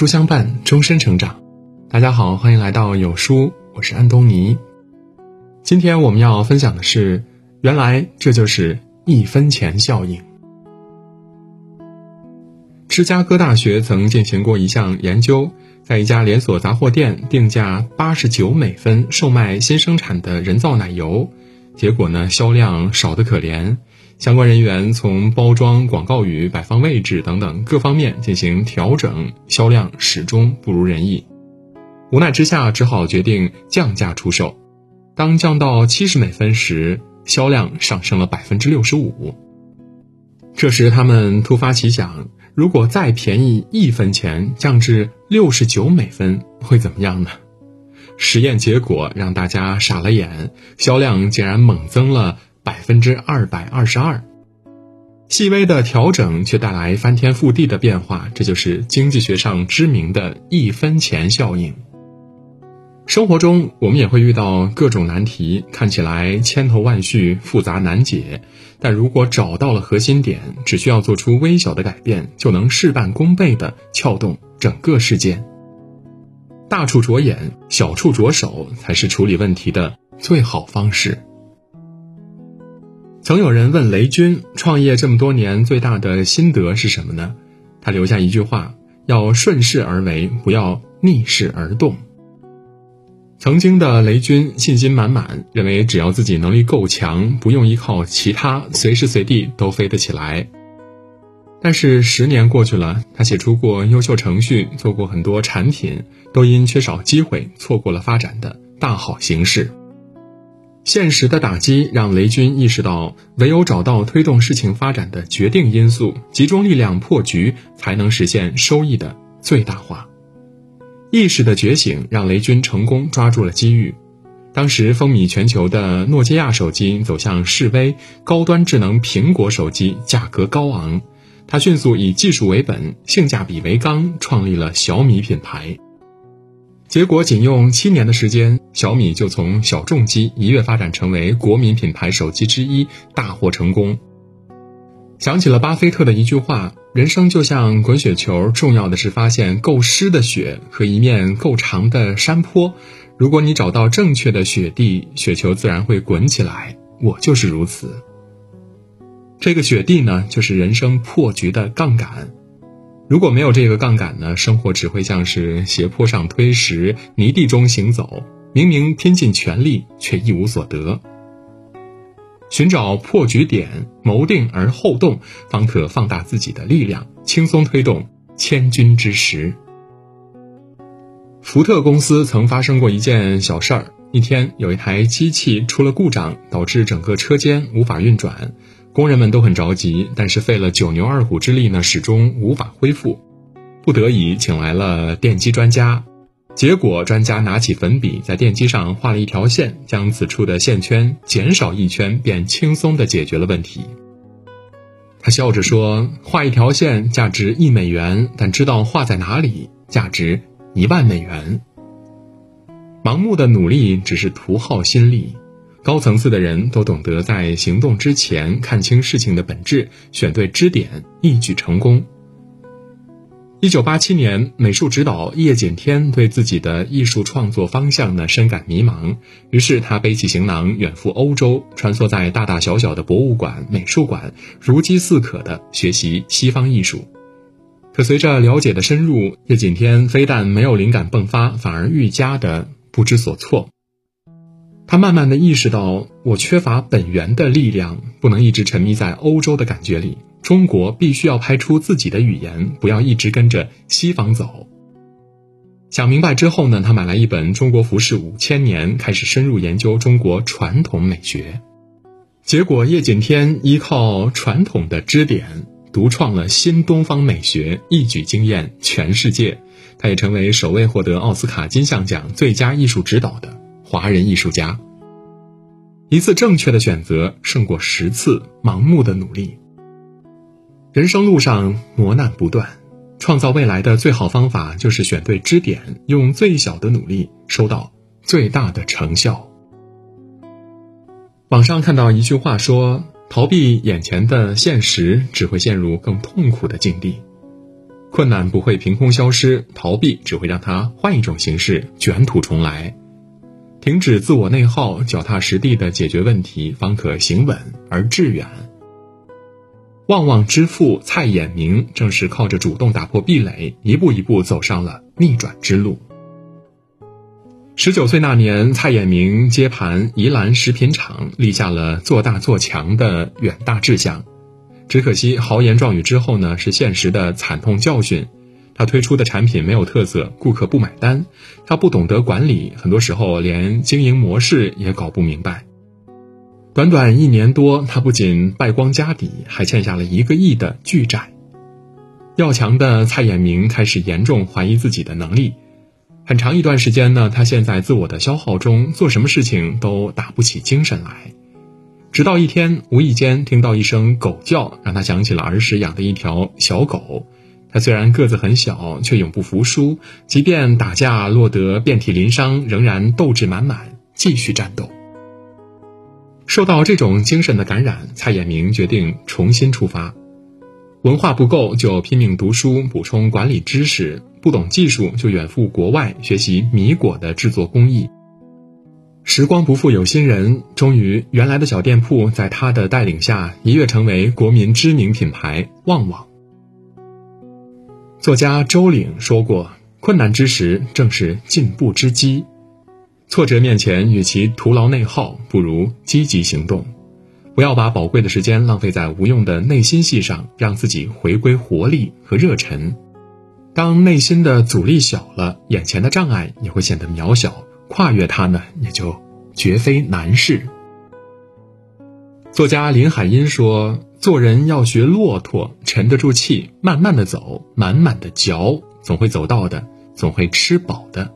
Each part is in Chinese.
书相伴，终身成长。大家好，欢迎来到有书，我是安东尼。今天我们要分享的是，原来这就是一分钱效应。芝加哥大学曾进行过一项研究，在一家连锁杂货店定价八十九美分售卖新生产的人造奶油，结果呢销量少得可怜。相关人员从包装、广告语、摆放位置等等各方面进行调整，销量始终不如人意。无奈之下，只好决定降价出售。当降到七十美分时，销量上升了百分之六十五。这时，他们突发奇想。如果再便宜一分钱，降至六十九美分，会怎么样呢？实验结果让大家傻了眼，销量竟然猛增了百分之二百二十二。细微的调整却带来翻天覆地的变化，这就是经济学上知名的一分钱效应。生活中，我们也会遇到各种难题，看起来千头万绪、复杂难解。但如果找到了核心点，只需要做出微小的改变，就能事半功倍地撬动整个事件。大处着眼，小处着手，才是处理问题的最好方式。曾有人问雷军，创业这么多年最大的心得是什么呢？他留下一句话：要顺势而为，不要逆势而动。曾经的雷军信心满满，认为只要自己能力够强，不用依靠其他，随时随地都飞得起来。但是十年过去了，他写出过优秀程序，做过很多产品，都因缺少机会，错过了发展的大好形势。现实的打击让雷军意识到，唯有找到推动事情发展的决定因素，集中力量破局，才能实现收益的最大化。意识的觉醒让雷军成功抓住了机遇。当时风靡全球的诺基亚手机走向式微，高端智能苹果手机价格高昂，他迅速以技术为本、性价比为纲，创立了小米品牌。结果仅用七年的时间，小米就从小众机一跃发展成为国民品牌手机之一，大获成功。想起了巴菲特的一句话。人生就像滚雪球，重要的是发现够湿的雪和一面够长的山坡。如果你找到正确的雪地，雪球自然会滚起来。我就是如此。这个雪地呢，就是人生破局的杠杆。如果没有这个杠杆呢，生活只会像是斜坡上推石，泥地中行走。明明拼尽全力，却一无所得。寻找破局点，谋定而后动，方可放大自己的力量，轻松推动千钧之石。福特公司曾发生过一件小事儿：一天，有一台机器出了故障，导致整个车间无法运转，工人们都很着急，但是费了九牛二虎之力呢，始终无法恢复。不得已，请来了电机专家。结果，专家拿起粉笔，在电机上画了一条线，将此处的线圈减少一圈，便轻松地解决了问题。他笑着说：“画一条线价值一美元，但知道画在哪里，价值一万美元。”盲目的努力只是徒耗心力，高层次的人都懂得在行动之前看清事情的本质，选对支点，一举成功。一九八七年，美术指导叶锦添对自己的艺术创作方向呢深感迷茫，于是他背起行囊远赴欧洲，穿梭在大大小小的博物馆、美术馆，如饥似渴地学习西方艺术。可随着了解的深入，叶锦添非但没有灵感迸发，反而愈加的不知所措。他慢慢的意识到，我缺乏本源的力量，不能一直沉迷在欧洲的感觉里。中国必须要拍出自己的语言，不要一直跟着西方走。想明白之后呢，他买来一本《中国服饰五千年》，开始深入研究中国传统美学。结果，叶锦添依靠传统的支点，独创了新东方美学，一举惊艳全世界。他也成为首位获得奥斯卡金像奖最佳艺术指导的华人艺术家。一次正确的选择，胜过十次盲目的努力。人生路上磨难不断，创造未来的最好方法就是选对支点，用最小的努力收到最大的成效。网上看到一句话说：“逃避眼前的现实，只会陷入更痛苦的境地。”困难不会凭空消失，逃避只会让它换一种形式卷土重来。停止自我内耗，脚踏实地的解决问题，方可行稳而致远。旺旺之父蔡衍明正是靠着主动打破壁垒，一步一步走上了逆转之路。十九岁那年，蔡衍明接盘宜兰食品厂，立下了做大做强的远大志向。只可惜豪言壮语之后呢，是现实的惨痛教训。他推出的产品没有特色，顾客不买单。他不懂得管理，很多时候连经营模式也搞不明白。短短一年多，他不仅败光家底，还欠下了一个亿的巨债。要强的蔡衍明开始严重怀疑自己的能力。很长一段时间呢，他陷在自我的消耗中，做什么事情都打不起精神来。直到一天，无意间听到一声狗叫，让他想起了儿时养的一条小狗。他虽然个子很小，却永不服输，即便打架落得遍体鳞伤，仍然斗志满满，继续战斗。受到这种精神的感染，蔡衍明决定重新出发。文化不够，就拼命读书补充管理知识；不懂技术，就远赴国外学习米果的制作工艺。时光不负有心人，终于，原来的小店铺在他的带领下一跃成为国民知名品牌旺旺。作家周岭说过：“困难之时正是进步之机，挫折面前，与其徒劳内耗，不如积极行动。不要把宝贵的时间浪费在无用的内心戏上，让自己回归活力和热忱。当内心的阻力小了，眼前的障碍也会显得渺小。”跨越它呢，也就绝非难事。作家林海音说：“做人要学骆驼，沉得住气，慢慢的走，满满的嚼，总会走到的，总会吃饱的。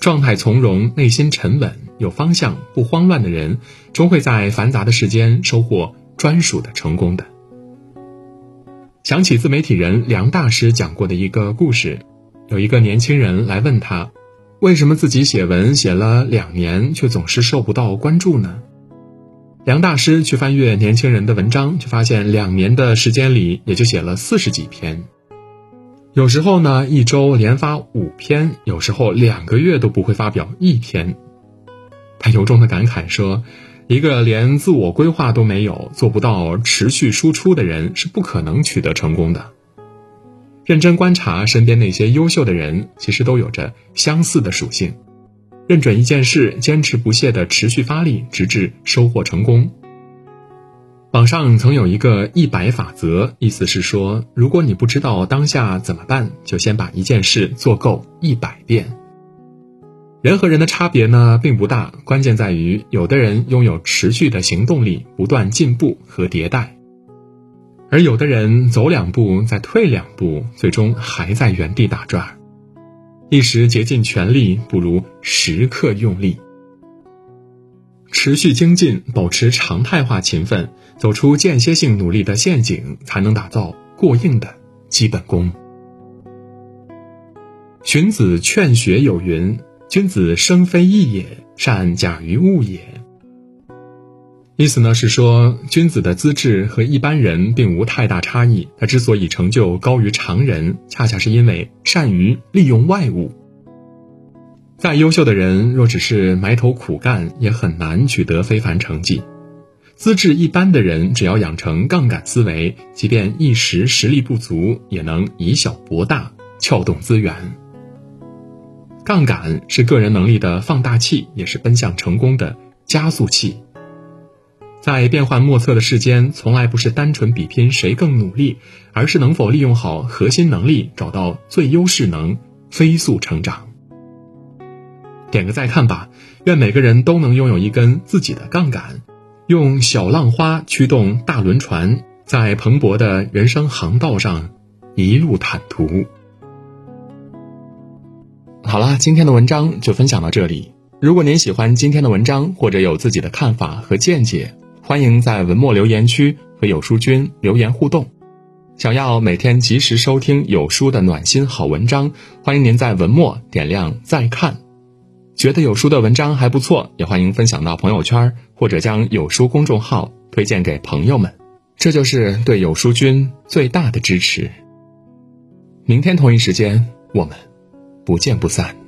状态从容，内心沉稳，有方向，不慌乱的人，终会在繁杂的世间收获专属的成功的。”想起自媒体人梁大师讲过的一个故事，有一个年轻人来问他。为什么自己写文写了两年，却总是受不到关注呢？梁大师去翻阅年轻人的文章，却发现两年的时间里，也就写了四十几篇。有时候呢，一周连发五篇；有时候两个月都不会发表一篇。他由衷的感慨说：“一个连自我规划都没有、做不到持续输出的人，是不可能取得成功的。”认真观察身边那些优秀的人，其实都有着相似的属性。认准一件事，坚持不懈的持续发力，直至收获成功。网上曾有一个一百法则，意思是说，如果你不知道当下怎么办，就先把一件事做够一百遍。人和人的差别呢，并不大，关键在于有的人拥有持续的行动力，不断进步和迭代。而有的人走两步再退两步，最终还在原地打转。一时竭尽全力，不如时刻用力。持续精进，保持常态化勤奋，走出间歇性努力的陷阱，才能打造过硬的基本功。荀子劝学有云：“君子生非异也，善假于物也。”意思呢是说，君子的资质和一般人并无太大差异。他之所以成就高于常人，恰恰是因为善于利用外物。再优秀的人，若只是埋头苦干，也很难取得非凡成绩。资质一般的人，只要养成杠杆思维，即便一时实力不足，也能以小博大，撬动资源。杠杆是个人能力的放大器，也是奔向成功的加速器。在变幻莫测的世间，从来不是单纯比拼谁更努力，而是能否利用好核心能力，找到最优势能，飞速成长。点个再看吧，愿每个人都能拥有一根自己的杠杆，用小浪花驱动大轮船，在蓬勃的人生航道上一路坦途。好了，今天的文章就分享到这里。如果您喜欢今天的文章，或者有自己的看法和见解，欢迎在文末留言区和有书君留言互动。想要每天及时收听有书的暖心好文章，欢迎您在文末点亮再看。觉得有书的文章还不错，也欢迎分享到朋友圈，或者将有书公众号推荐给朋友们，这就是对有书君最大的支持。明天同一时间，我们不见不散。